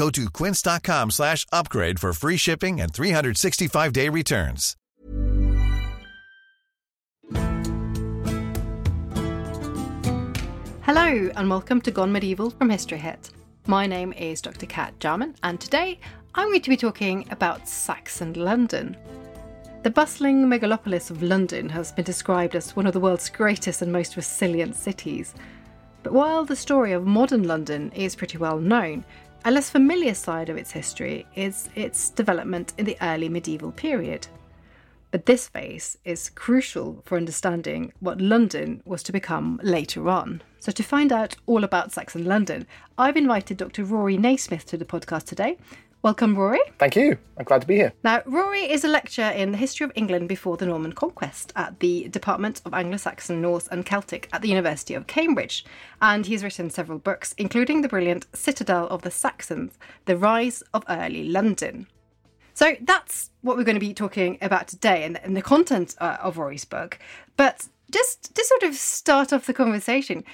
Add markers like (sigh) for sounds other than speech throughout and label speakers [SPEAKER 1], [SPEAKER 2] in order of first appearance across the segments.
[SPEAKER 1] Go to quince.com slash upgrade for free shipping and 365-day returns.
[SPEAKER 2] Hello and welcome to Gone Medieval from History Hit. My name is Dr. Cat Jarman and today I'm going to be talking about Saxon London. The bustling megalopolis of London has been described as one of the world's greatest and most resilient cities. But while the story of modern London is pretty well known, a less familiar side of its history is its development in the early medieval period. But this phase is crucial for understanding what London was to become later on. So, to find out all about Saxon London, I've invited Dr. Rory Naismith to the podcast today. Welcome, Rory.
[SPEAKER 3] Thank you. I'm glad to be here.
[SPEAKER 2] Now, Rory is a lecturer in the history of England before the Norman conquest at the Department of Anglo Saxon, Norse, and Celtic at the University of Cambridge. And he's written several books, including the brilliant Citadel of the Saxons The Rise of Early London. So that's what we're going to be talking about today and, and the content uh, of Rory's book. But just to sort of start off the conversation,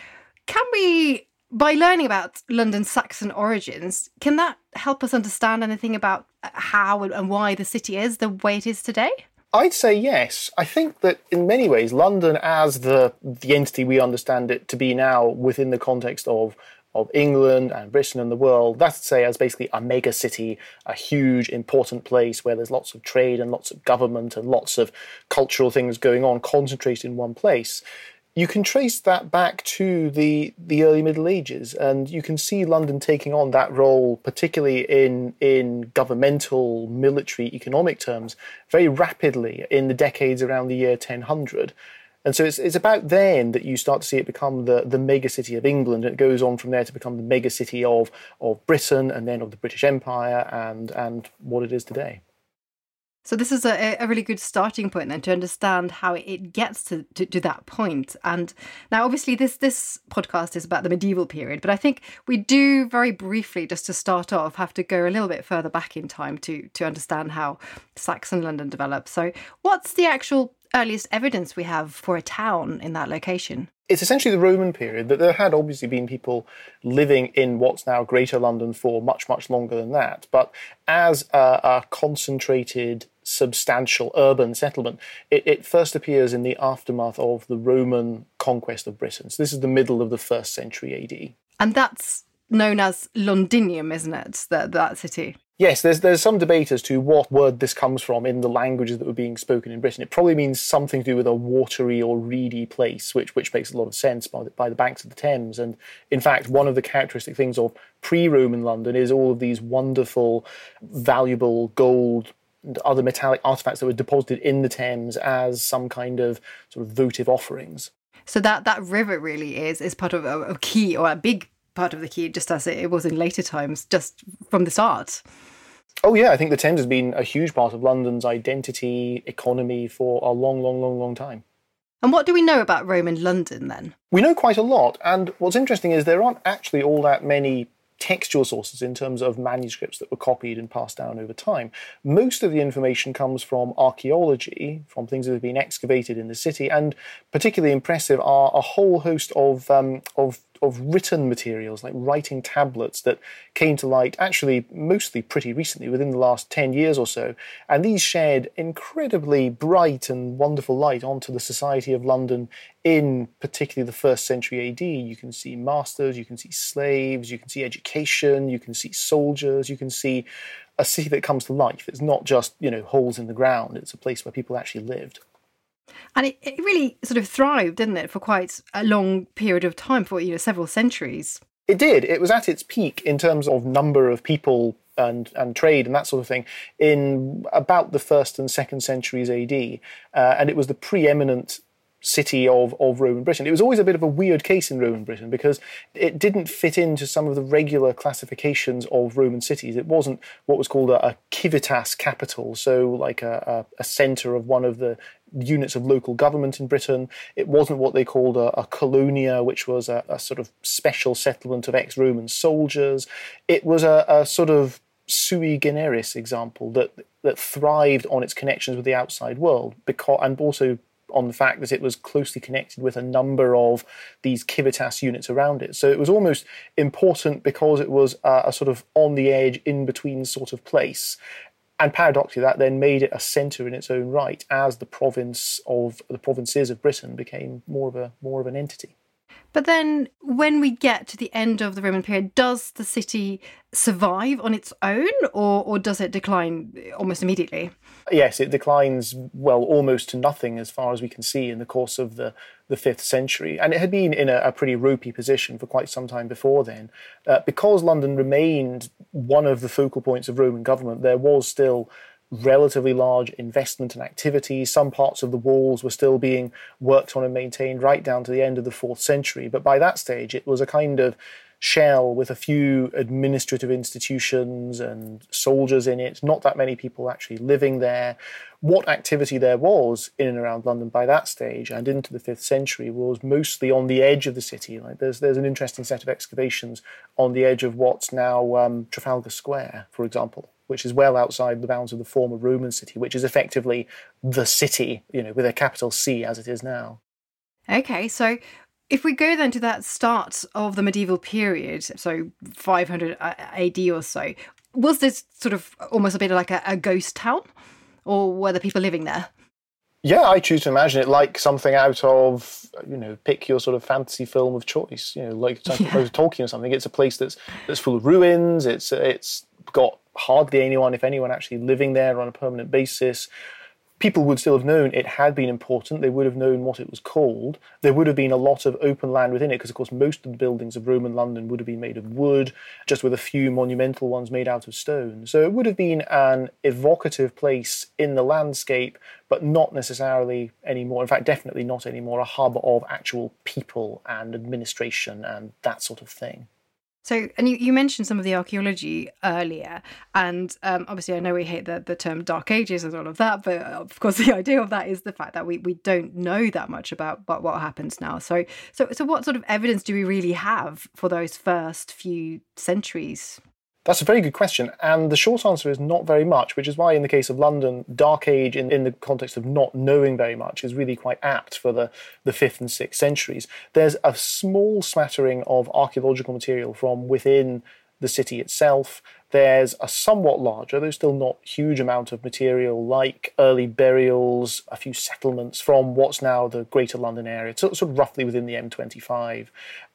[SPEAKER 2] can we, by learning about London's Saxon origins, can that help us understand anything about uh, how and why the city is the way it is today?
[SPEAKER 3] I'd say yes. I think that in many ways, London, as the the entity we understand it to be now, within the context of of England and Britain and the world, that's to say, as basically a mega city, a huge, important place where there's lots of trade and lots of government and lots of cultural things going on concentrated in one place. You can trace that back to the the early Middle Ages, and you can see London taking on that role, particularly in in governmental, military, economic terms, very rapidly in the decades around the year 1000. And so it's, it's about then that you start to see it become the, the mega city of England. And it goes on from there to become the mega city of, of Britain and then of the British Empire and, and what it is today.
[SPEAKER 2] So this is a, a really good starting point then to understand how it gets to, to, to, that point. And now, obviously, this this podcast is about the medieval period, but I think we do very briefly, just to start off, have to go a little bit further back in time to to understand how Saxon London developed. So, what's the actual earliest evidence we have for a town in that location?
[SPEAKER 3] It's essentially the Roman period, but there had obviously been people living in what's now Greater London for much, much longer than that. But as a, a concentrated, substantial urban settlement, it, it, first appears in the aftermath of the Roman conquest of Britain. So this is the middle of the first century AD.
[SPEAKER 2] And that's known as Londinium, isn't it? That, that city.
[SPEAKER 3] Yes, there's there's some debate as to what word this comes from in the languages that were being spoken in Britain. It probably means something to do with a watery or reedy place, which which makes a lot of sense by the, by the banks of the Thames. And in fact, one of the characteristic things of pre-Roman London is all of these wonderful, valuable gold other metallic artifacts that were deposited in the Thames as some kind of sort of votive offerings.
[SPEAKER 2] So that that river really is is part of a, a key or a big part of the key, just as it was in later times, just from the start.
[SPEAKER 3] Oh yeah, I think the Thames has been a huge part of London's identity, economy for a long, long, long, long time.
[SPEAKER 2] And what do we know about Roman London then?
[SPEAKER 3] We know quite a lot, and what's interesting is there aren't actually all that many textual sources in terms of manuscripts that were copied and passed down over time. Most of the information comes from archaeology, from things that have been excavated in the city, and particularly impressive are a whole host of um, of of written materials, like writing tablets that came to light actually mostly pretty recently, within the last 10 years or so. And these shed incredibly bright and wonderful light onto the society of London in particularly the first century AD. You can see masters, you can see slaves, you can see education, you can see soldiers, you can see a city that comes to life. It's not just, you know, holes in the ground, it's a place where people actually lived.
[SPEAKER 2] And it, it really sort of thrived, didn't it, for quite a long period of time, for you know, several centuries.
[SPEAKER 3] It did. It was at its peak in terms of number of people and, and trade and that sort of thing in about the first and second centuries AD. Uh, and it was the preeminent city of, of Roman Britain. It was always a bit of a weird case in Roman Britain because it didn't fit into some of the regular classifications of Roman cities. It wasn't what was called a, a civitas capital, so like a, a, a centre of one of the units of local government in Britain. It wasn't what they called a, a colonia, which was a, a, sort of special settlement of ex Roman soldiers. It was a, a sort of sui generis example that that thrived on its connections with the outside world because and also on the fact that it was closely connected with a number of these civitas units around it. So it was almost important because it was a, a sort of on the edge, in between sort of place. And paradoxically, that then made it a centre in its own right as the province of the provinces of Britain became more of a more of an entity.
[SPEAKER 2] But then, when we get to the end of the Roman period, does the city survive on its own, or, or does it decline almost immediately?
[SPEAKER 3] Yes, it declines, well, almost to nothing as far as we can see in the course of the, the 5th century. And it had been in a, a pretty ropey position for quite some time before then. Uh, because London remained one of the focal points of Roman government, there was still relatively large investment and activity. Some parts of the walls were still being worked on and maintained right down to the end of the fourth century. But by that stage, it was a kind of shell with a few administrative institutions and soldiers in it, not that many people actually living there. What activity there was in and around London by that stage and into the fifth century was mostly on the edge of the city. Like there's there's an interesting set of excavations on the edge of what's now um, Trafalgar Square, for example which is well outside the bounds of the former Roman city, which is effectively the city, you know, with a capital C as it is now.
[SPEAKER 2] Okay, so if we go then to that start of the medieval period, so 500 uh, AD or so, was this sort of almost a bit like a, a ghost town, or were the people living there?
[SPEAKER 3] Yeah, I choose to imagine it like something out of, you know, pick your sort of fantasy film of choice. You know, like (laughs) yeah. Tolkien or something. It's a place that's that's full of ruins. It's it's got hardly anyone, if anyone, actually living there on a permanent basis. People would still have known it had been important. They would have known what it was called. There would have been a lot of open land within it, because, of course, most of the buildings of Roman London would have been made of wood, just with a few monumental ones made out of stone. So it would have been an evocative place in the landscape, but not necessarily anymore. In fact, definitely not anymore a hub of actual people and administration and that sort of thing.
[SPEAKER 2] So, and you, you mentioned some of the archaeology earlier, and um, obviously, I know we hate the, the term dark ages and all of that, but of course, (laughs) the idea of that is the fact that we, we don't know that much about what, what happens now. So, so, so, what sort of evidence do we really have for those first few centuries?
[SPEAKER 3] That's a very good question. And the short answer is not very much, which is why, in the case of London, Dark Age, in, in the context of not knowing very much, is really quite apt for the, the 5th and 6th centuries. There's a small smattering of archaeological material from within the city itself. There's a somewhat larger, though still not huge amount of material like early burials, a few settlements from what's now the Greater London area, sort of roughly within the M25.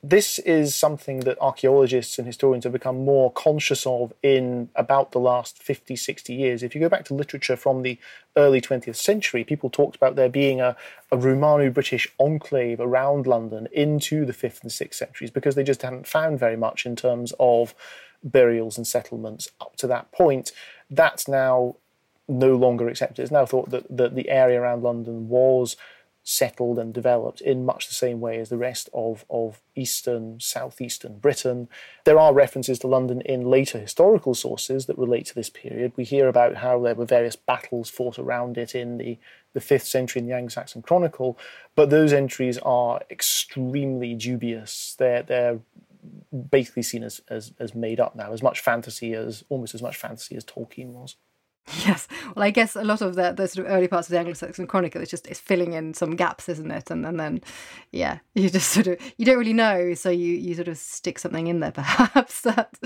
[SPEAKER 3] This is something that archaeologists and historians have become more conscious of in about the last 50, 60 years. If you go back to literature from the early 20th century, people talked about there being a, a Romano British enclave around London into the 5th and 6th centuries because they just hadn't found very much in terms of burials and settlements up to that point. That's now no longer accepted. It's now thought that, that the area around London was settled and developed in much the same way as the rest of, of eastern, southeastern Britain. There are references to London in later historical sources that relate to this period. We hear about how there were various battles fought around it in the, the 5th century in the Anglo Saxon Chronicle, but those entries are extremely dubious. They're, they're basically seen as, as, as made up now, as much fantasy as almost as much fantasy as Tolkien was.
[SPEAKER 2] Yes. Well, I guess a lot of the, the sort of early parts of the Anglo-Saxon Chronicle is just it's filling in some gaps, isn't it? And and then, yeah, (laughs) you just sort of you don't really know, so you you sort of stick something in there, (laughs) perhaps that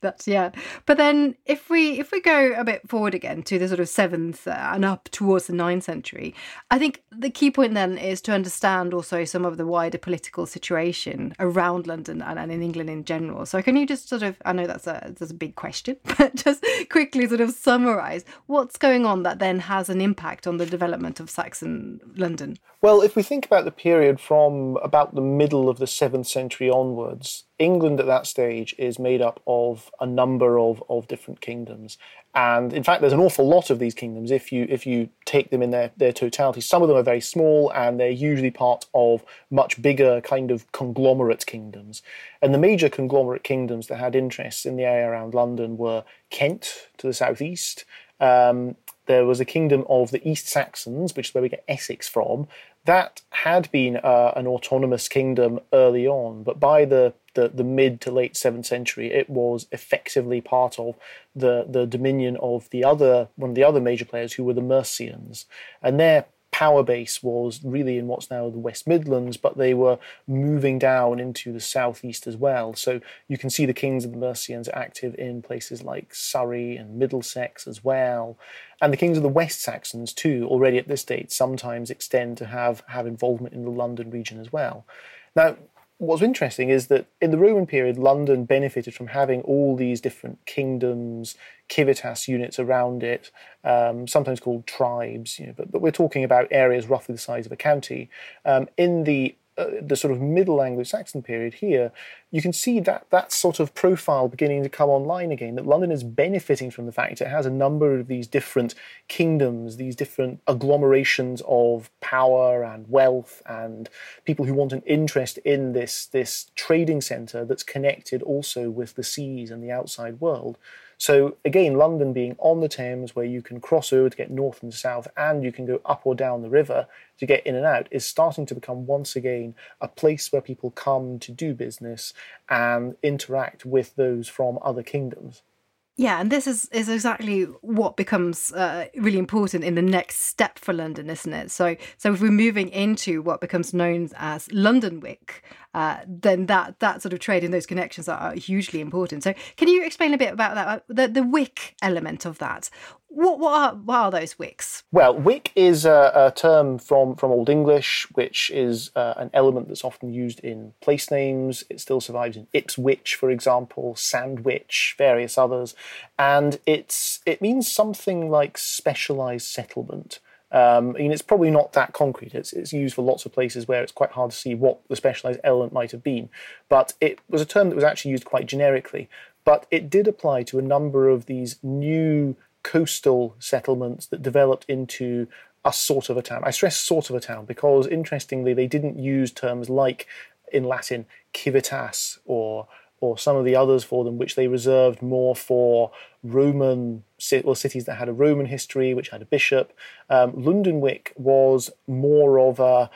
[SPEAKER 2] that's yeah. But then if we if we go a bit forward again to the sort of seventh uh, and up towards the ninth century i think the key point then is to understand also some of the wider political situation around london and, and in england in general. So can you just sort of i know that's a that's a big question (laughs) but just quickly sort of summarize what's going on that then has an impact on the development of saxon london?
[SPEAKER 3] Well if we think about the period from about the middle of the 7th century onwards England at that stage is made up of a number of, of different kingdoms. And in fact, there's an awful lot of these kingdoms if you if you take them in their, their totality. Some of them are very small and they're usually part of much bigger kind of conglomerate kingdoms. And the major conglomerate kingdoms that had interests in the area around London were Kent to the southeast. Um, there was a kingdom of the East Saxons, which is where we get Essex from. That had been uh, an autonomous kingdom early on, but by the the, the mid to late seventh century, it was effectively part of the, the dominion of the other one of the other major players who were the Mercians. And their power base was really in what's now the West Midlands, but they were moving down into the southeast as well. So you can see the kings of the Mercians active in places like Surrey and Middlesex as well. And the kings of the West Saxons, too, already at this date, sometimes extend to have, have involvement in the London region as well. Now, what's interesting is that in the Roman period, London benefited from having all these different kingdoms, civitas units around it, um, sometimes called tribes. You know, but, but we're talking about areas roughly the size of a county. Um, in the uh, the sort of middle Anglo-Saxon period here, you can see that that sort of profile beginning to come online again. That London is benefiting from the fact it has a number of these different kingdoms, these different agglomerations of power and wealth, and people who want an interest in this this trading centre that's connected also with the seas and the outside world. So again, London being on the Thames, where you can cross over to get north and south, and you can go up or down the river to get in and out, is starting to become once again a place where people come to do business and interact with those from other kingdoms.
[SPEAKER 2] Yeah, and this is, is exactly what becomes uh, really important in the next step for London, isn't it? So, so if we're moving into what becomes known as Lundenwic, uh, then that that sort of trade and those connections are, hugely important. So, can you explain a bit about that, uh, the the wic element of that? What what are, what are those wics?
[SPEAKER 3] Well, wic is a, a term from from Old English, which is uh, an element that's often used in place names. It still survives in Ipswich, for example, Sandwich, various others, and it's it means something like specialised settlement. Um, I mean, it's probably not that concrete. It's, it's used for lots of places where it's quite hard to see what the specialised element might have been. But it was a term that was actually used quite generically. But it did apply to a number of these new coastal settlements that developed into a sort of a town. I stress sort of a town because, interestingly, they didn't use terms like in Latin civitas or or some of the others for them, which they reserved more for Roman well, cities that had a Roman history, which had a bishop. Um, Lundenwic was more of a,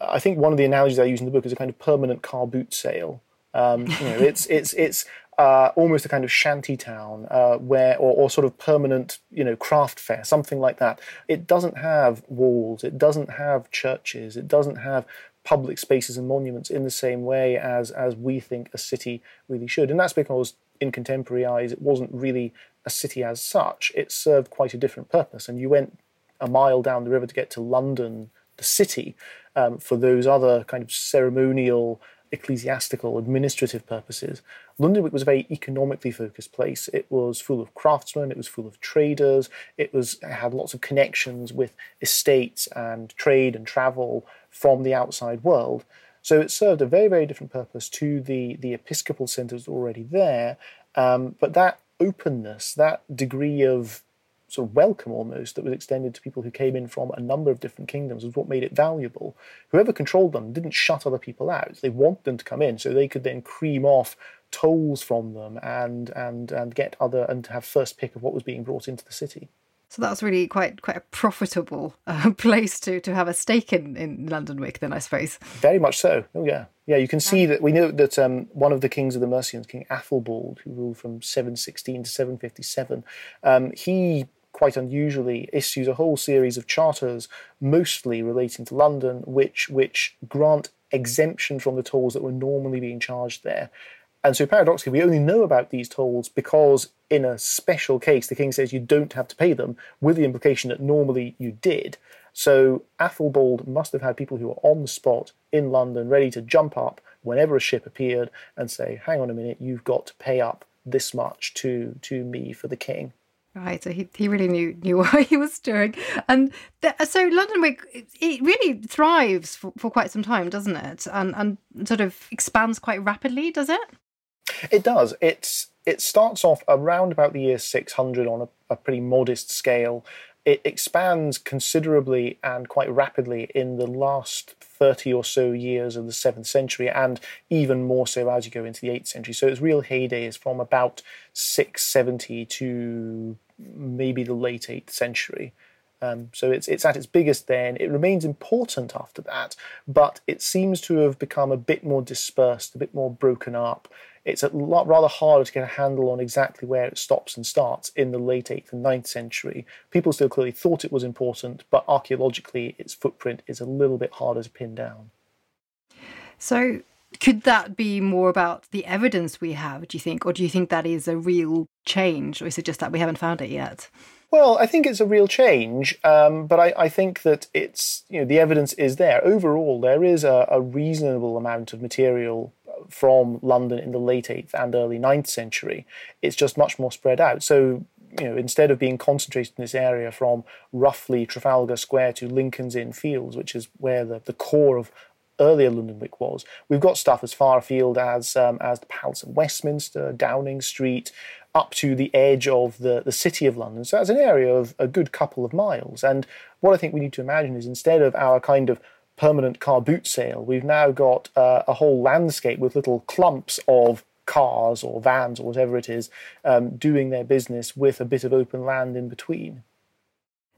[SPEAKER 3] I think one of the analogies I use in the book is a kind of permanent car boot sale. Um, you know, it's it's it's uh, almost a kind of shanty town uh, where, or, or, sort of permanent, you know, craft fair, something like that. It doesn't have walls, it doesn't have churches, it doesn't have public spaces and monuments in the same way as as we think a city really should, and that's because in contemporary eyes it wasn't really a city as such. It served quite a different purpose, and you went a mile down the river to get to London, the city, um, for those other kind of ceremonial ecclesiastical, administrative purposes. London was a very economically focused place. It was full of craftsmen, it was full of traders, it was it had lots of connections with estates and trade and travel from the outside world. So it served a very, very different purpose to the, the episcopal centres already there. Um, but that openness, that degree of sort of welcome almost that was extended to people who came in from a number of different kingdoms was what made it valuable. Whoever controlled them didn't shut other people out. They wanted them to come in so they could then cream off tolls from them and and and get other and have first pick of what was being brought into the city.
[SPEAKER 2] So that's really quite quite a profitable uh, (laughs) place to to have a stake in in Lundenwic, then I suppose.
[SPEAKER 3] Very much so. Oh yeah, yeah. You can see that we know that um, one of the kings of the Mercians, King Athelbald, who ruled from 716 to 757, um, he quite unusually, issues a whole series of charters, mostly relating to London, which which grant exemption from the tolls that were normally being charged there. And so paradoxically, we only know about these tolls because in a special case, the king says you don't have to pay them, with the implication that normally you did. So Athelbald must have had people who were on the spot in London, ready to jump up whenever a ship appeared and say, "Hang on a minute, you've got to pay up this much to to me for the king."
[SPEAKER 2] Right, so he, he really knew knew (laughs) what he was doing, and so Lundenwic it, it really thrives for, for quite some time, doesn't it? And and sort of expands quite rapidly, does it?
[SPEAKER 3] It does. It's it starts off around about the year 600 on a, a pretty modest scale. It expands considerably and quite rapidly in the last 30 or so years of the 7th century, and even more so as you go into the 8th century. So its real heyday is from about 670 to maybe the late 8th century. Um, so it's it's at its biggest then. It remains important after that, but it seems to have become a bit more dispersed, a bit more broken up it's a lot rather harder to get a handle on exactly where it stops and starts in the late 8th and 9th century. People still clearly thought it was important, but archaeologically its footprint is a little bit harder to pin down.
[SPEAKER 2] So, could that be more about the evidence we have, do you think? Or do you think that is a real change? Or is it just that we haven't found it yet?
[SPEAKER 3] Well, I think it's a real change, um, but I, I, think that it's you know the evidence is there. Overall, there is a, a reasonable amount of material from London in the late 8th and early 9th century. It's just much more spread out. So, you know, instead of being concentrated in this area from roughly Trafalgar Square to Lincoln's Inn Fields, which is where the, the core of earlier Lundenwic was, we've got stuff as far afield as um, as the Palace of Westminster, Downing Street, up to the edge of the, the city of London. So that's an area of a good couple of miles. And what I think we need to imagine is instead of our kind of permanent car boot sale, we've now got uh, a whole landscape with little clumps of cars or vans or whatever it is um, doing their business with a bit of open land in between.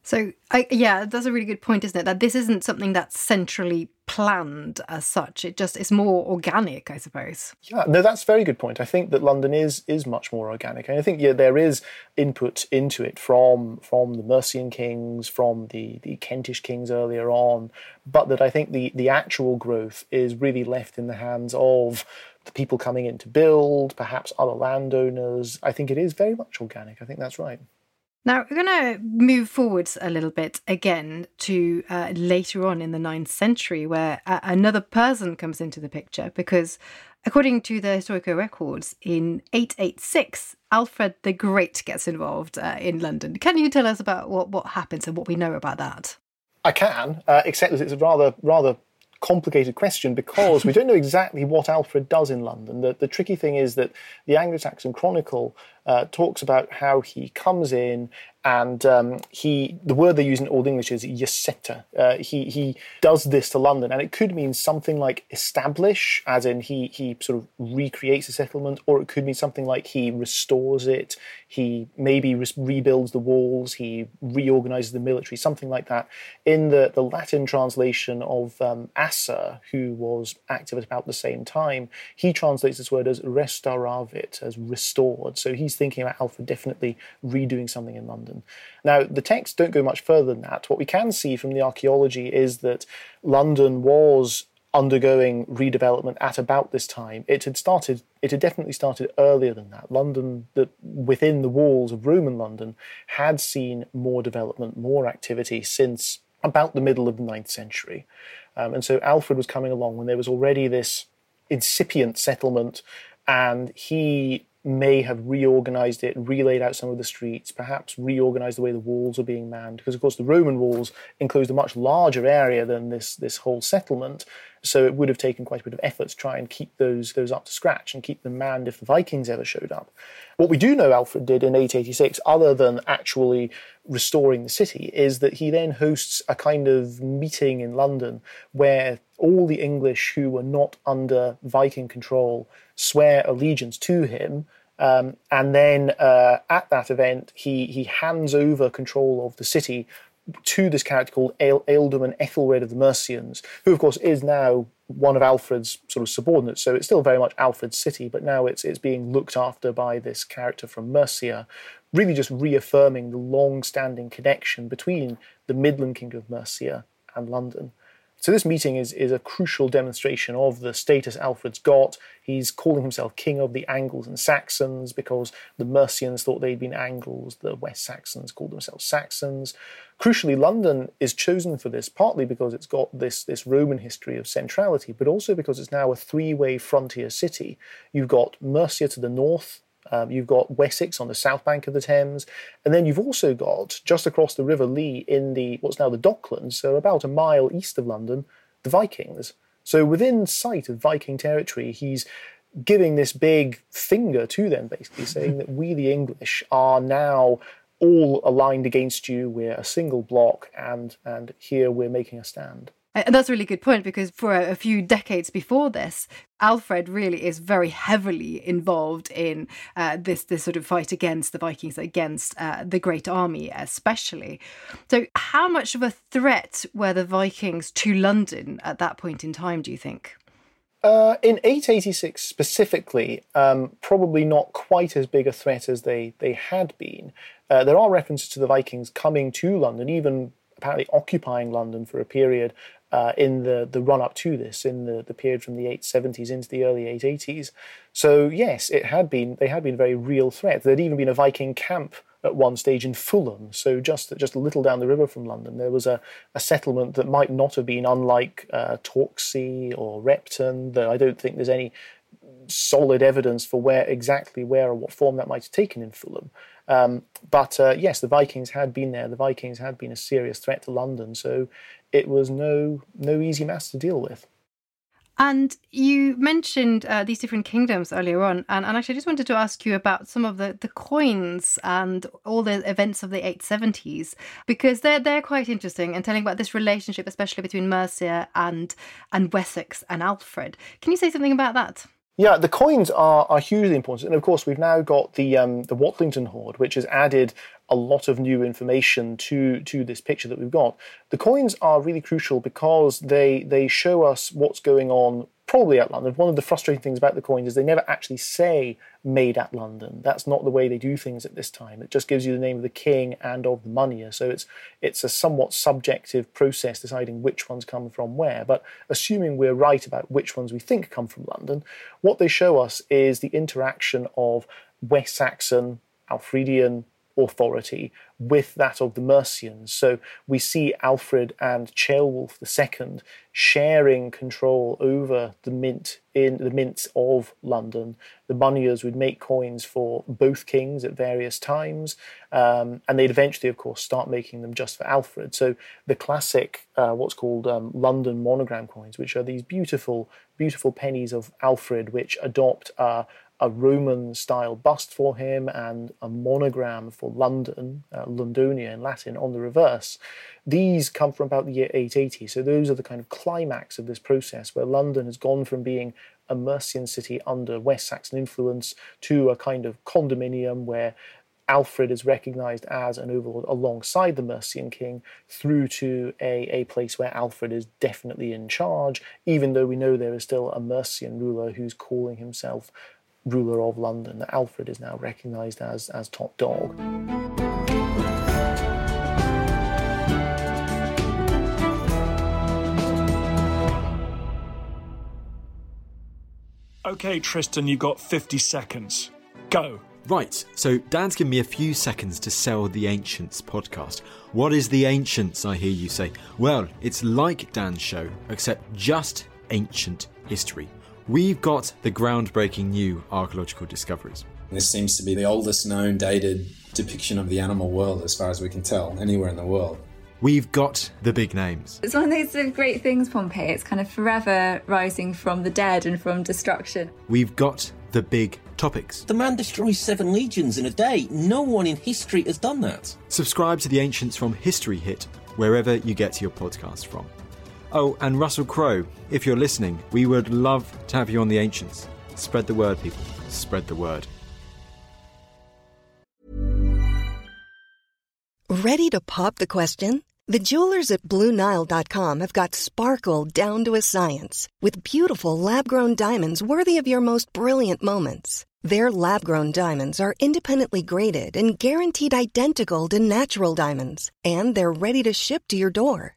[SPEAKER 2] So, I, yeah, that's a really good point, isn't it? That this isn't something that's centrally planned as such. It just is more organic, I suppose.
[SPEAKER 3] Yeah, no, that's a very good point. I think that London is is much more organic, and I think yeah, there is input into it from from the Mercian kings, from the the Kentish kings earlier on, but that I think the the actual growth is really left in the hands of the people coming in to build, perhaps other landowners. I think it is very much organic. I think that's right.
[SPEAKER 2] Now, we're going to move forwards a little bit again to uh, later on in the ninth century, where uh, another person comes into the picture because, according to the historical records, in 886, Alfred the Great gets involved uh, in London. Can you tell us about what, what happens and what we know about that?
[SPEAKER 3] I can, uh, except that it's a rather rather complicated question because we don't know exactly what Alfred does in London. The, the tricky thing is that the Anglo Saxon Chronicle uh, talks about how he comes in and um, he the word they use in Old English is gesette. Uh, he he does this to London, and it could mean something like establish, as in he he sort of recreates a settlement, or it could mean something like he restores it. He maybe re- rebuilds the walls. He reorganizes the military, something like that. In the the Latin translation of um, Asser, who was active at about the same time, he translates this word as restauravit, as restored. So he's thinking about Alfred definitely redoing something in London. Now, the texts don't go much further than that. What we can see from the archaeology is that London was undergoing redevelopment at about this time. It had started. It had definitely started earlier than that. London, that within the walls of Roman London, had seen more development, more activity since about the middle of the ninth century. Um, and so Alfred was coming along when there was already this incipient settlement, and he may have reorganized it, relaid out some of the streets, perhaps reorganized the way the walls are being manned. Because, of course, the Roman walls enclosed a much larger area than this, this whole settlement. So it would have taken quite a bit of effort to try and keep those, those up to scratch and keep them manned if the Vikings ever showed up. What we do know Alfred did in 886, other than actually restoring the city, is that he then hosts a kind of meeting in London where all the English who were not under Viking control swear allegiance to him. Um, and then uh, at that event, he, he hands over control of the city to this character called Ealdorman Ethelred of the Mercians, who of course is now one of Alfred's sort of subordinates. So it's still very much Alfred's city, but now it's it's being looked after by this character from Mercia really just reaffirming the long standing connection between the Midland Kingdom of Mercia and London. So this meeting is, is a crucial demonstration of the status Alfred's got. He's calling himself king of the Angles and Saxons because the Mercians thought they'd been Angles, the West Saxons called themselves Saxons. Crucially, London is chosen for this partly because it's got this, this Roman history of centrality, but also because it's now a three-way frontier city. You've got Mercia to the north, um, you've got Wessex on the south bank of the Thames, and then you've also got just across the River Lee in the what's now the Docklands, so about a mile east of London, the Vikings. So within sight of Viking territory, he's giving this big finger to them, basically saying that we, the English, are now all aligned against you. We're a single block, and and here we're making a stand.
[SPEAKER 2] And that's a really good point because for a, few decades before this, Alfred really is very heavily involved in uh, this this sort of fight against the Vikings, against uh, the Great Army, especially. So, how much of a threat were the Vikings to London at that point in time? Do you think?
[SPEAKER 3] Uh, in 886 specifically, um, probably not quite as big a threat as they, they had been. Uh, there are references to the Vikings coming to London, even apparently occupying London for a period uh, in the, the run up to this, in the, the period from the 870s into the early 880s. So yes, it had been they had been a very real threat. There'd even been a Viking camp at one stage in Fulham, so just just a little down the river from London. There was a, a settlement that might not have been unlike uh, or Repton. Though I don't think there's any solid evidence for where exactly where or what form that might have taken in Fulham. Um, but uh, yes, the Vikings had been there. The Vikings had been a serious threat to London. So it was no no easy mass to deal with.
[SPEAKER 2] And you mentioned uh, these different kingdoms earlier on, and, and actually, I just wanted to ask you about some of the, the coins and all the events of the 870s because they're they're quite interesting and telling about this relationship, especially between Mercia and and Wessex and Alfred. Can you say something about that?
[SPEAKER 3] Yeah, the coins are, are hugely important, and of course we've now got the um, the Watlington hoard, which has added a lot of new information to to this picture that we've got. The coins are really crucial because they they show us what's going on probably at London. One of the frustrating things about the coins is they never actually say made at London. That's not the way they do things at this time. It just gives you the name of the king and of the moneyer. So it's it's a somewhat subjective process deciding which ones come from where. But assuming we're right about which ones we think come from London, what they show us is the interaction of West Saxon, Alfredian, authority with that of the Mercians. So we see Alfred and Ceolwulf II sharing control over the mint in the mints of London. The moneyers would make coins for both kings at various times, um, and they'd eventually, of course, start making them just for Alfred. So the classic, uh, what's called um, London monogram coins, which are these beautiful, beautiful pennies of Alfred, which adopt a a Roman style bust for him and a monogram for London, uh, Londonia in Latin, on the reverse. These come from about the year 880. So those are the kind of climax of this process where London has gone from being a Mercian city under West Saxon influence to a kind of condominium where Alfred is recognized as an overlord alongside the Mercian king through to a, a place where Alfred is definitely in charge, even though we know there is still a Mercian ruler who's calling himself ruler of London that Alfred is now recognised as, as top dog.
[SPEAKER 4] Okay, Tristan, you've got 50 seconds. Go.
[SPEAKER 5] Right, so Dan's given me a few seconds to sell the Ancients podcast. What is the Ancients, I hear you say? Well, it's like Dan's show, except just ancient history. We've got the groundbreaking new archaeological discoveries.
[SPEAKER 6] This seems to be the oldest known dated depiction of the animal world, as far as we can tell, anywhere in the world.
[SPEAKER 5] We've got the big names.
[SPEAKER 7] It's one of those great things, Pompeii. It's kind of forever rising from the dead and from destruction.
[SPEAKER 5] We've got the big topics.
[SPEAKER 8] The man destroys seven legions in a day. No one in history has done that.
[SPEAKER 5] Subscribe to the Ancients from History Hit, wherever you get your podcast from. Oh, and Russell Crowe, if you're listening, we would love to have you on The Ancients. Spread the word, people. Spread the word.
[SPEAKER 9] Ready to pop the question? The jewelers at Bluenile.com have got sparkle down to a science with beautiful lab grown diamonds worthy of your most brilliant moments. Their lab grown diamonds are independently graded and guaranteed identical to natural diamonds, and they're ready to ship to your door.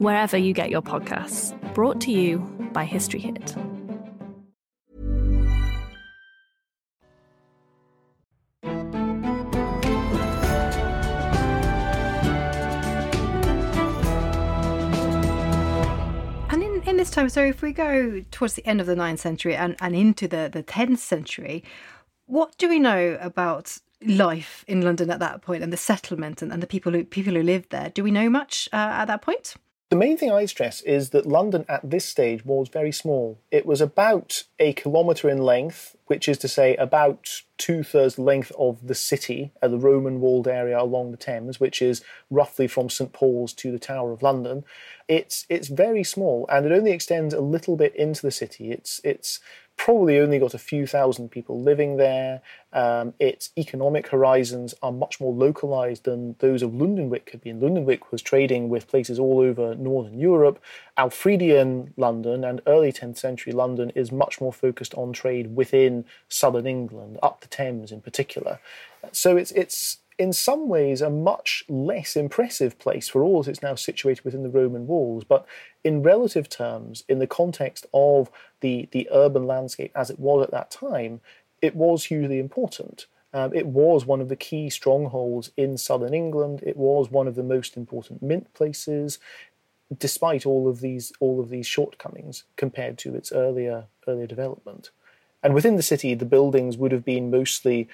[SPEAKER 10] wherever you get your podcasts. Brought to you by History Hit.
[SPEAKER 2] And in, in this time, so if we go towards the end of the 9th century and, and into the, the 10th century, what do we know about life in London at that point and the settlement and, and the people who people who lived there? Do we know much uh, at that point?
[SPEAKER 3] The main thing I stress is that London at this stage was very small. It was about a kilometre in length, which is to say about two thirds the length of the city, the Roman walled area along the Thames, which is roughly from St Paul's to the Tower of London. It's it's very small, and it only extends a little bit into the city. It's it's probably only got a few thousand people living there. Um, its economic horizons are much more localized than those of Lundenwic had been. Lundenwic was trading with places all over northern Europe. Alfredian London and early 10th century London is much more focused on trade within southern England, up the Thames in particular. So it's it's in some ways a much less impressive place for all that it's now situated within the Roman walls, but in relative terms, in the context of the, the urban landscape as it was at that time, it was hugely important. Um, it was one of the key strongholds in southern England. It was one of the most important mint places, despite all of these all of these shortcomings compared to its earlier earlier development. And within the city, the buildings would have been mostly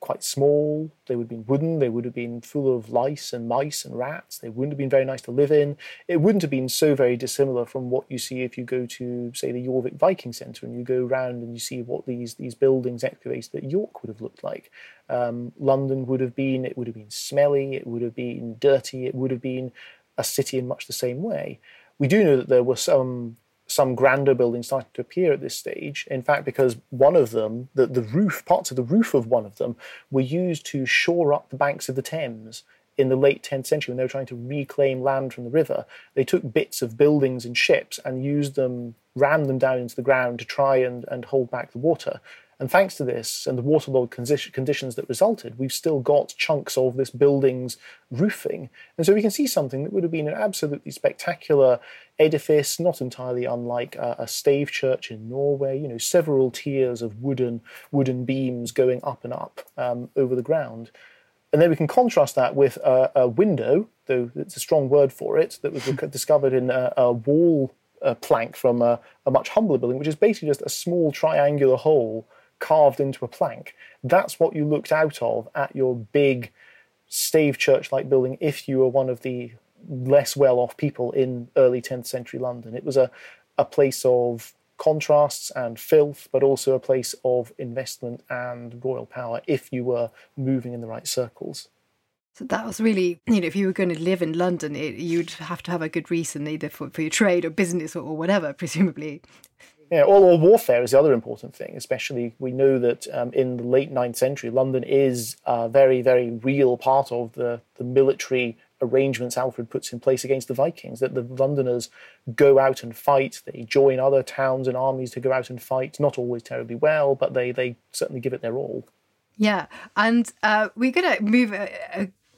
[SPEAKER 3] quite small. They would have been wooden. They would have been full of lice and mice and rats. They wouldn't have been very nice to live in. It wouldn't have been so very dissimilar from what you see if you go to, say, the Jorvik Viking Centre and you go around and you see what these these buildings excavated at York would have looked like. Um, London would have been. It would have been smelly. It would have been dirty. It would have been a city in much the same way. We do know that there were some some grander buildings starting to appear at this stage. In fact, because one of them, the, the roof, parts of the roof of one of them, were used to shore up the banks of the Thames in the late 10th century when they were trying to reclaim land from the river. They took bits of buildings and ships and used them, rammed them down into the ground to try and, and hold back the water. And thanks to this and the waterlogged conditions that resulted, we've still got chunks of this building's roofing. And so we can see something that would have been an absolutely spectacular edifice, not entirely unlike a, a stave church in Norway, you know, several tiers of wooden, wooden beams going up and up um, over the ground. And then we can contrast that with a, a, window, though it's a strong word for it, that was (laughs) discovered in a, a wall plank from a, much humbler building, which is basically just a small triangular hole carved into a plank. That's what you looked out of at your big stave church like building if you were one of the less well off people in early 10th century London. It was a, a place of contrasts and filth, but also a place of investment and royal power if you were moving in the right circles.
[SPEAKER 2] So that was really, you know, if you were going to live in London, it, you'd have to have a good reason either for, for your trade or business or, or whatever, (laughs) presumably.
[SPEAKER 3] Yeah, or, warfare is the other important thing. Especially, we know that um, in the late 9th century, London is a very, very real part of the, the military arrangements Alfred puts in place against the Vikings, that the Londoners go out and fight, they join other towns and armies to go out and fight, not always terribly well, but they, they certainly give it their all.
[SPEAKER 2] Yeah, and uh, we're going to move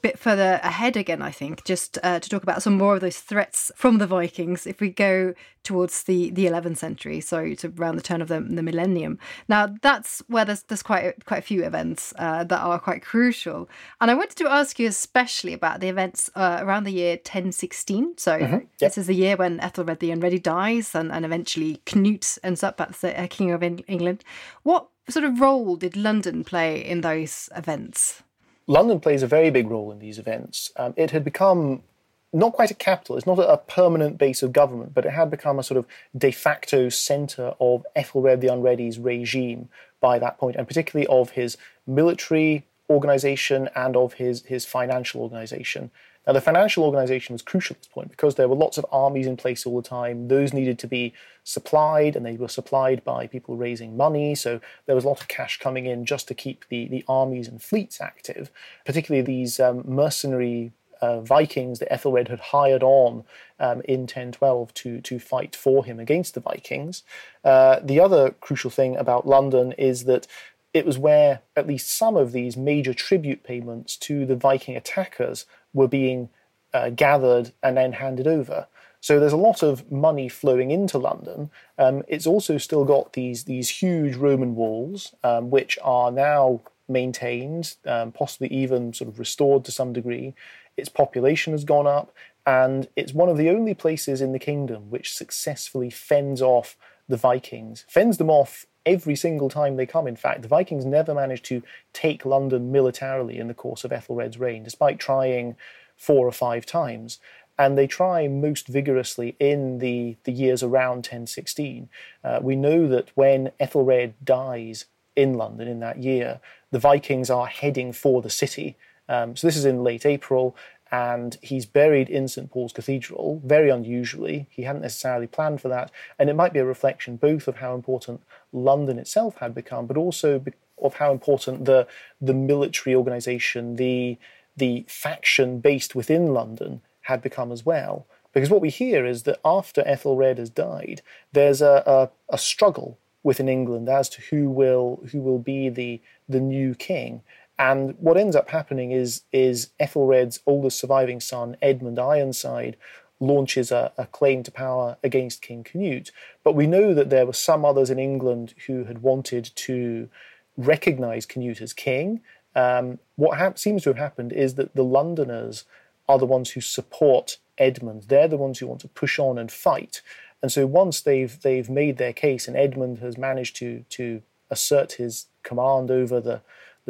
[SPEAKER 2] bit further ahead again, I think, just uh, to talk about some more of those threats from the Vikings if we go towards the, the 11th century, so to around the turn of the, the millennium. Now, that's where there's, there's quite, a, quite a few events uh, that are quite crucial. And I wanted to ask you especially about the events uh, around the year 1016. So, mm-hmm. yep. this is the year when Ethelred the Unready dies and, and eventually Knut ends up as the uh, King of England. What sort of role did London play in those events?
[SPEAKER 3] London plays a very big role in these events. Um, it had become not quite a capital, it's not a permanent base of government, but it had become a sort of de facto centre of Ethelred the Unready's regime by that point, and particularly of his military organisation and of his, his financial organisation. Now, the financial organization was crucial at this point because there were lots of armies in place all the time. Those needed to be supplied, and they were supplied by people raising money. So there was a lot of cash coming in just to keep the, the armies and fleets active, particularly these um, mercenary uh, Vikings that Ethelred had hired on um, in 1012 to, to fight for him against the Vikings. Uh, the other crucial thing about London is that it was where at least some of these major tribute payments to the Viking attackers were being uh, gathered and then handed over. So there's a lot of money flowing into London. Um, it's also still got these these huge Roman walls, um, which are now maintained, um, possibly even sort of restored to some degree. Its population has gone up, and it's one of the only places in the kingdom which successfully fends off the Vikings, fends them off every single time they come. In fact, the Vikings never managed to take London militarily in the course of Ethelred's reign, despite trying four or five times. And they try most vigorously in the, the years around 1016. Uh, we know that when Ethelred dies in London in that year, the Vikings are heading for the city. Um, so this is in late April, and he's buried in St Paul's Cathedral, very unusually. He hadn't necessarily planned for that, and it might be a reflection both of how important London itself had become, but also of how important the the military organisation, the the faction based within London had become as well. Because what we hear is that after Ethelred has died, there's a, a, a struggle within England as to who will who will be the the new king. And what ends up happening is, is Ethelred's oldest surviving son, Edmund Ironside, launches a, a, claim to power against King Canute. But we know that there were some others in England who had wanted to recognize Canute as king. Um, what ha- seems to have happened is that the Londoners are the ones who support Edmund. They're the ones who want to push on and fight. And so once they've they've made their case and Edmund has managed to to assert his command over the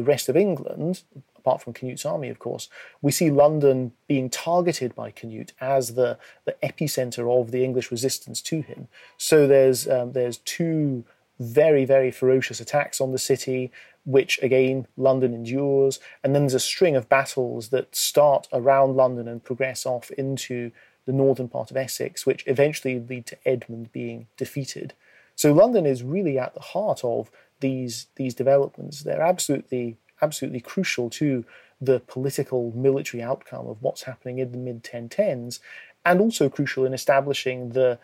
[SPEAKER 3] the rest of England, apart from Canute's army, of course, we see London being targeted by Canute as the, the epicenter of the English resistance to him. So there's um, there's two very very ferocious attacks on the city, which again London endures, and then there's a string of battles that start around London and progress off into the northern part of Essex, which eventually lead to Edmund being defeated. So London is really at the heart of these these developments. They're absolutely absolutely crucial to the political military outcome of what's happening in the mid 1010s, and also crucial in establishing the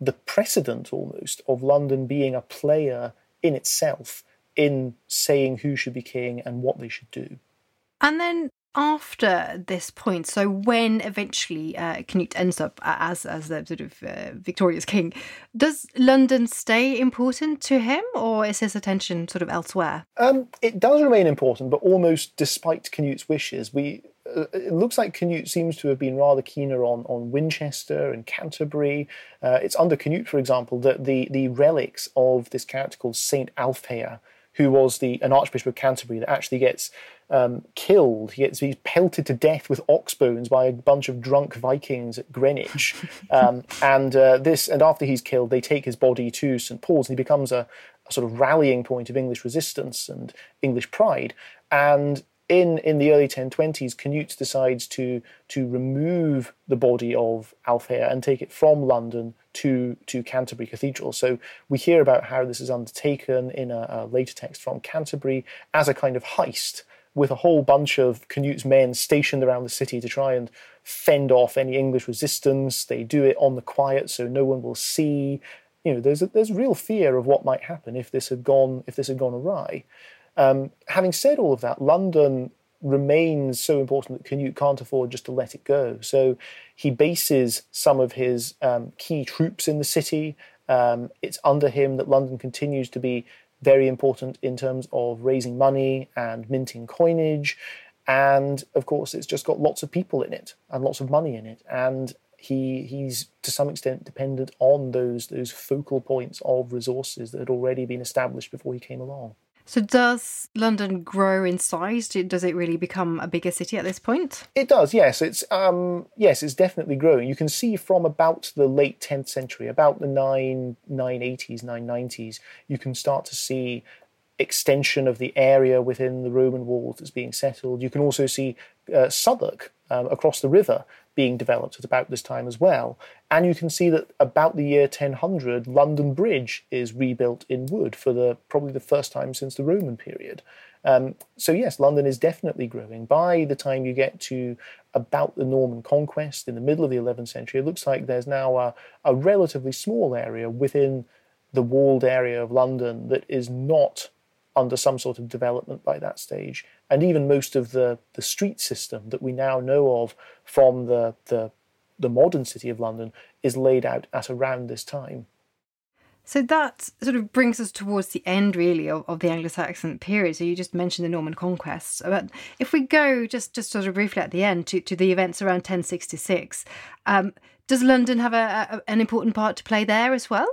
[SPEAKER 3] the precedent almost of London being a player in itself in saying who should be king and what they should do.
[SPEAKER 2] And then after this point, so when eventually uh, Canute ends up as as the sort of uh, victorious king, does London stay important to him, or is his attention sort of elsewhere?
[SPEAKER 3] Um, it does remain important, but almost despite Canute's wishes, we. Uh, it looks like Canute seems to have been rather keener on, on Winchester and Canterbury. Uh, it's under Canute, for example, that the, the relics of this character called Saint Alfheah, who was the an Archbishop of Canterbury that actually gets um, killed. He gets he's pelted to death with ox bones by a bunch of drunk Vikings at Greenwich. (laughs) Um, and uh, this, and after he's killed, they take his body to St Paul's, and he becomes a, a, sort of rallying point of English resistance and English pride. And in in the early 1020s, Canute decides to to remove the body of Alfheah and take it from London to to Canterbury Cathedral. So we hear about how this is undertaken in a, a later text from Canterbury as a kind of heist with a whole bunch of Canute's men stationed around the city to try and fend off any English resistance. They do it on the quiet so no one will see. You know, there's a, there's real fear of what might happen if this had gone if this had gone awry. Um, having said all of that, London remains so important that Canute can't afford just to let it go. So he bases some of his um, key troops in the city. Um, it's under him that London continues to be very important in terms of raising money and minting coinage. And of course, it's just got lots of people in it and lots of money in it. And he he's to some extent dependent on those those focal points of resources that had already been established before he came along.
[SPEAKER 2] So, does London grow in size? Does it really become a bigger city at this point?
[SPEAKER 3] It does. Yes, it's um, yes, it's definitely growing. You can see from about the late tenth century, about the nine nine eighties, nine nineties, you can start to see extension of the area within the Roman walls that's being settled. You can also see uh, Southwark um, across the river being developed at about this time as well. And you can see that about the year 1000, London Bridge is rebuilt in wood for the probably the first time since the Roman period. Um, so yes, London is definitely growing. By the time you get to about the Norman conquest in the middle of the 11th century, it looks like there's now a, a relatively small area within the walled area of London that is not under some sort of development by that stage. And even most of the, the street system that we now know of from the, the, the modern city of London is laid out at around this time.
[SPEAKER 2] So that sort of brings us towards the end, really, of, of the Anglo-Saxon period. So you just mentioned the Norman conquests, but if we go just just sort of briefly at the end to, to the events around 1066, um, does London have a, a, an important part to play there as well?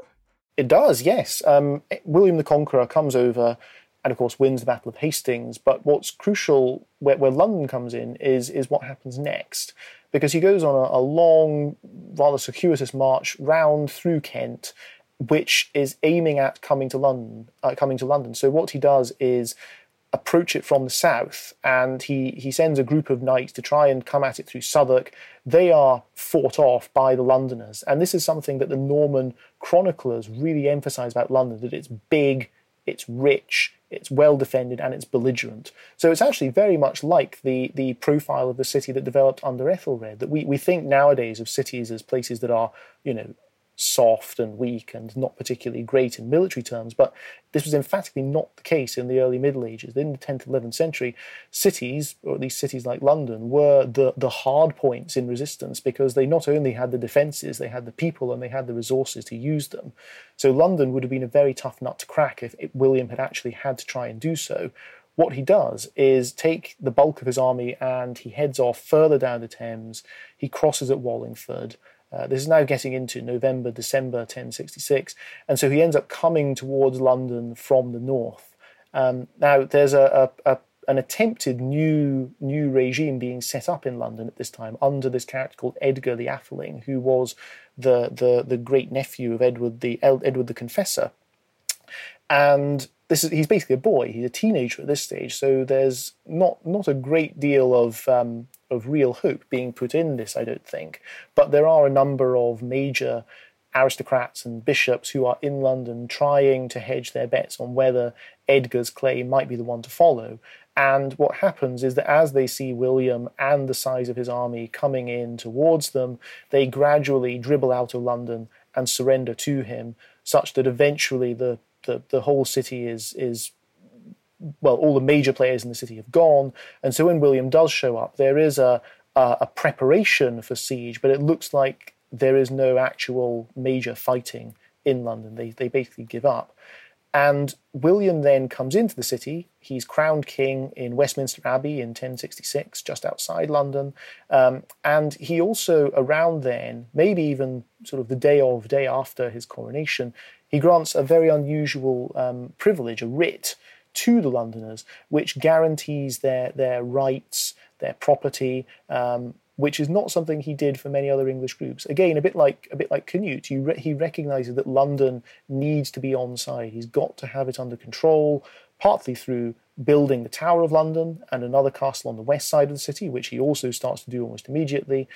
[SPEAKER 3] It does, yes. Um, William the Conqueror comes over and of course wins the Battle of Hastings. But what's crucial, where, where London comes in, is is what happens next, because he goes on a, a long, rather circuitous march round through Kent, which is aiming at coming to London. Uh, coming to London. So what he does is approach it from the south, and he, he sends a group of knights to try and come at it through Southwark. They are fought off by the Londoners, and this is something that the Norman chroniclers really emphasize about London that it's big, it's rich, it's well defended, and it's belligerent. So it's actually very much like the, the profile of the city that developed under Ethelred. That we, we think nowadays of cities as places that are, you know, soft and weak and not particularly great in military terms, but this was emphatically not the case in the early Middle Ages. In the 10th, 11th century, cities, or at least cities like London, were the, the hard points in resistance because they not only had the defences, they had the people and they had the resources to use them. So London would have been a very tough nut to crack if William had actually had to try and do so. What he does is take the bulk of his army and he heads off further down the Thames. He crosses at Wallingford. Uh, this is now getting into November, December 1066, and so he ends up coming towards London from the north. Um, now, there's a, a, a, an attempted new new regime being set up in London at this time under this character called Edgar the Atheling, who was the the, the great nephew of Edward the Edward the Confessor, and this is he's basically a boy. He's a teenager at this stage, so there's not not a great deal of um, of real hope being put in this, I don't think. But there are a number of major aristocrats and bishops who are in London trying to hedge their bets on whether Edgar's claim might be the one to follow. And what happens is that as they see William and the size of his army coming in towards them, they gradually dribble out of London and surrender to him, such that eventually the, the, the whole city is is well, all the major players in the city have gone, and so when William does show up, there is a a, a preparation for siege, but it looks like there is no actual major fighting in London. They they basically give up. And William then comes into the city. He's crowned king in Westminster Abbey in 1066, just outside London. Um, and he also, around then, maybe even sort of the day of, day after his coronation, he grants a very unusual um, privilege, a writ, to the Londoners, which guarantees their their rights, their property, um, which is not something he did for many other English groups. Again, a bit like a bit like Canute, re- he recognises that London needs to be on side. He's got to have it under control, partly through building the Tower of London and another castle on the west side of the city, which he also starts to do almost immediately,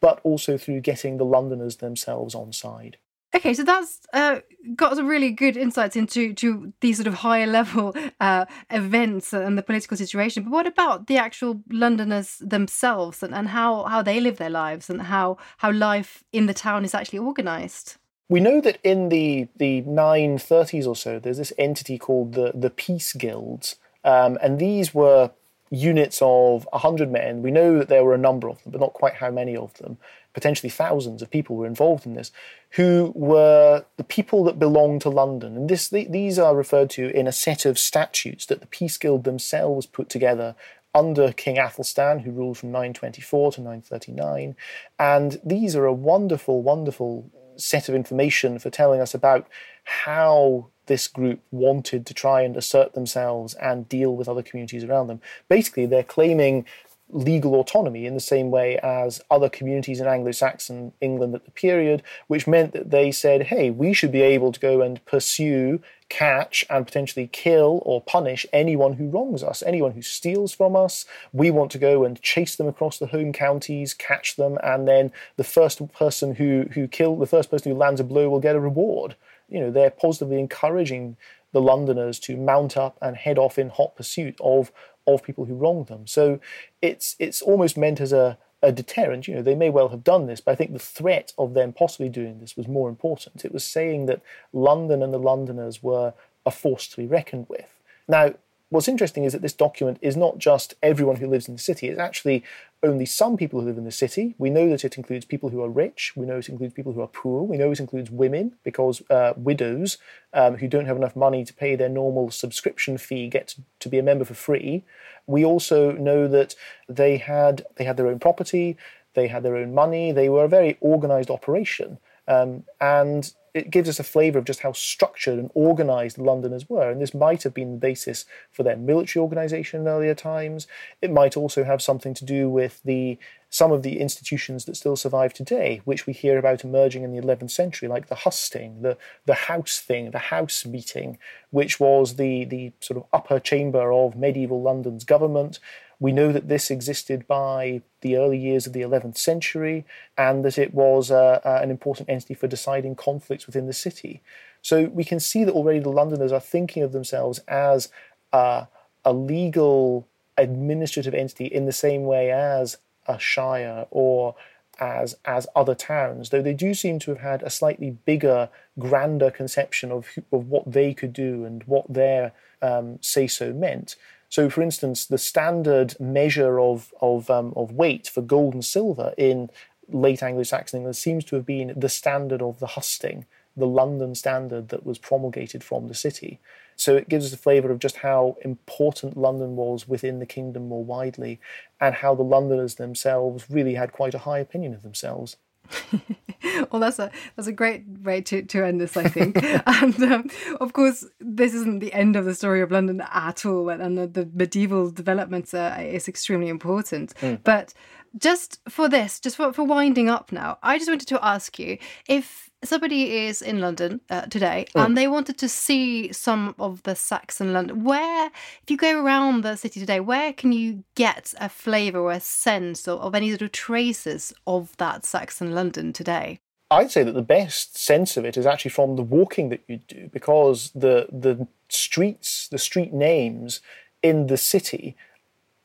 [SPEAKER 3] but also through getting the Londoners themselves on side.
[SPEAKER 2] Okay, so that's uh, got some really good insights into to these sort of higher level uh, events and the political situation. But what about the actual Londoners themselves and, and how, how they live their lives and how, how life in the town is actually organised?
[SPEAKER 3] We know that in the, the 930s or so, there's this entity called the, the Peace Guilds. Um, and these were units of 100 men. We know that there were a number of them, but not quite how many of them. Potentially thousands of people were involved in this, who were the people that belonged to London. And this, these are referred to in a set of statutes that the Peace Guild themselves put together under King Athelstan, who ruled from 924 to 939. And these are a wonderful, wonderful set of information for telling us about how this group wanted to try and assert themselves and deal with other communities around them. Basically, they're claiming legal autonomy in the same way as other communities in Anglo Saxon England at the period, which meant that they said, hey, we should be able to go and pursue, catch, and potentially kill or punish anyone who wrongs us, anyone who steals from us. We want to go and chase them across the home counties, catch them, and then the first person who, who kill the first person who lands a blow will get a reward you know, they're positively encouraging the Londoners to mount up and head off in hot pursuit of of people who wronged them. So it's it's almost meant as a a deterrent. You know, they may well have done this, but I think the threat of them possibly doing this was more important. It was saying that London and the Londoners were a force to be reckoned with. Now, what's interesting is that this document is not just everyone who lives in the city, it's actually only some people who live in the city. We know that it includes people who are rich. We know it includes people who are poor. We know it includes women because uh, widows um, who don't have enough money to pay their normal subscription fee get to, be a member for free. We also know that they had they had their own property, they had their own money. They were a very organized operation, um, and it gives us a flavour of just how structured and organised Londoners were. And this might have been the basis for their military organisation in earlier times. It might also have something to do with the some of the institutions that still survive today, which we hear about emerging in the 11th century, like the husting, the, the house thing, the house meeting, which was the, the sort of upper chamber of medieval London's government. We know that this existed by the early years of the 11th century and that it was uh, uh, an important entity for deciding conflicts within the city. So we can see that already the Londoners are thinking of themselves as uh, a legal administrative entity in the same way as a shire or as as other towns, though they do seem to have had a slightly bigger, grander conception of of what they could do and what their um, say so meant. So, for instance, the standard measure of of, um, of weight for gold and silver in late Anglo-Saxon England seems to have been the standard of the husting, the London standard that was promulgated from the city. So it gives us a flavour of just how important London was within the kingdom more widely, and how the Londoners themselves really had quite a high opinion of themselves. (laughs)
[SPEAKER 2] well, that's a that's a great way to, to end this, I think. (laughs) and um, of course, this isn't the end of the story of London at all, and the, the medieval developments are, is extremely important. Mm. But just for this, just for, for winding up now, I just wanted to ask you if somebody is in London uh, today mm. and they wanted to see some of the Saxon London, where, if you go around the city today, where can you get a flavour or a sense of, of any sort of traces of that Saxon London today?
[SPEAKER 3] I'd say that the best sense of it is actually from the walking that you do because the the streets, the street names in the city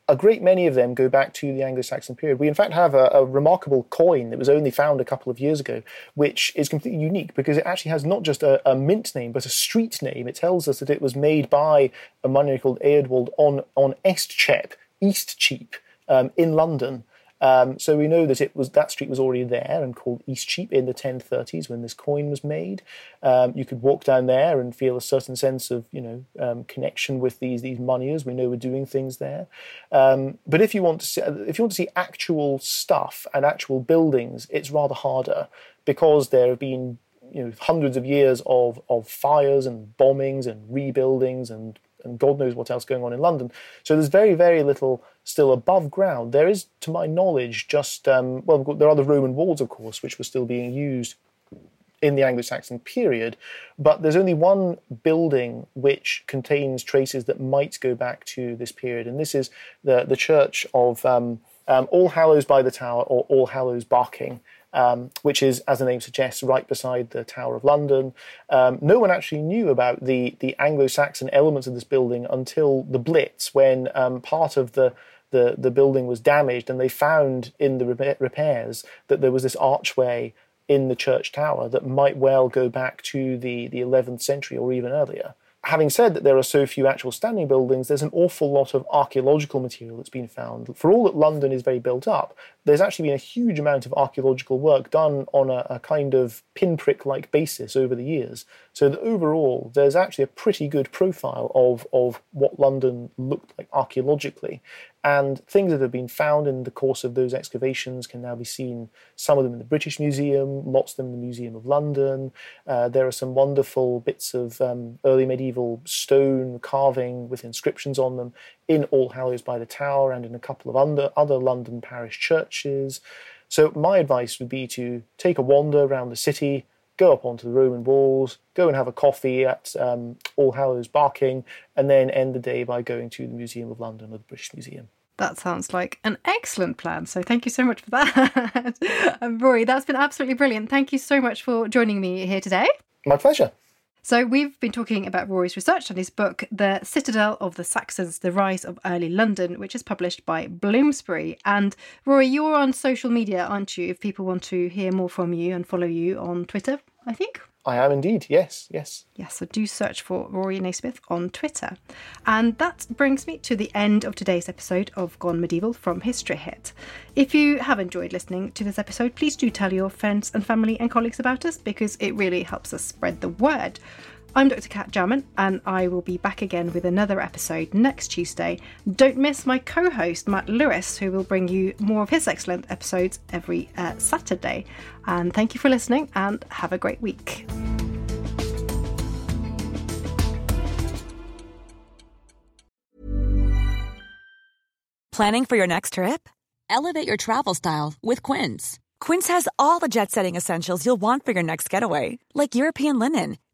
[SPEAKER 3] a great many of them go back to the Anglo-Saxon period. We in fact have a, a, remarkable coin that was only found a couple of years ago, which is completely unique because it actually has not just a, a mint name but a street name. It tells us that it was made by a money called Eadwald on on Estcheap, East Cheap, um, in London. Um, so we know that it was that street was already there and called Eastcheap in the 1030s when this coin was made. Um, you could walk down there and feel a certain sense of you know um, connection with these these moneyers. We know we're doing things there. Um, but if you want to see, if you want to see actual stuff and actual buildings, it's rather harder because there have been you know hundreds of years of of fires and bombings and rebuildings and and God knows what else going on in London. So there's very, very little still above ground. There is, to my knowledge, just, um, well, there are the Roman walls, of course, which were still being used in the Anglo Saxon period, but there's only one building which contains traces that might go back to this period, and this is the, the church of um, um, All Hallows by the Tower or All Hallows Barking. um, which is, as the name suggests, right beside the Tower of London. Um, no one actually knew about the, the Anglo Saxon elements of this building until the Blitz, when um, part of the the, the building was damaged, and they found in the repairs that there was this archway in the church tower that might well go back to the, the 11th century or even earlier having said that there are so few actual standing buildings, there's an awful lot of archaeological material that's been found. For all that London is very built up, there's actually been a huge amount of archaeological work done on a, a kind of pinprick like basis over the years. So that overall, there's actually a pretty good profile of, of what London looked like archaeologically. And things that have been found in the course of those excavations can now be seen, some of them in the British Museum, lots of them in the Museum of London. Uh, there are some wonderful bits of um, early medieval stone carving with inscriptions on them in All Hallows by the Tower and in a couple of under, other London parish churches. So, my advice would be to take a wander around the city, go up onto the Roman walls, go and have a coffee at um, All Hallows Barking, and then end the day by going to the Museum of London or the British Museum.
[SPEAKER 2] That sounds like an excellent plan. So thank you so much for that. (laughs) Rory, that's been absolutely brilliant. Thank you so much for joining me here today.
[SPEAKER 3] My pleasure.
[SPEAKER 2] So, we've been talking about Rory's research on his book, The Citadel of the Saxons The Rise of Early London, which is published by Bloomsbury. And Rory, you're on social media, aren't you? If people want to hear more from you and follow you on Twitter, I think.
[SPEAKER 3] I am indeed, yes, yes.
[SPEAKER 2] Yes, so do search for Rory Naismith on Twitter. And that brings me to the end of today's episode of Gone Medieval from History Hit. If you have enjoyed listening to this episode, please do tell your friends and family and colleagues about us because it really helps us spread the word. I'm Dr. Cat Jarman, and I will be back again with another episode next Tuesday. Don't miss my co host, Matt Lewis, who will bring you more of his excellent episodes every uh, Saturday. And thank you for listening, and have a great week.
[SPEAKER 11] Planning for your next trip? Elevate your travel style with Quince. Quince has all the jet setting essentials you'll want for your next getaway, like European linen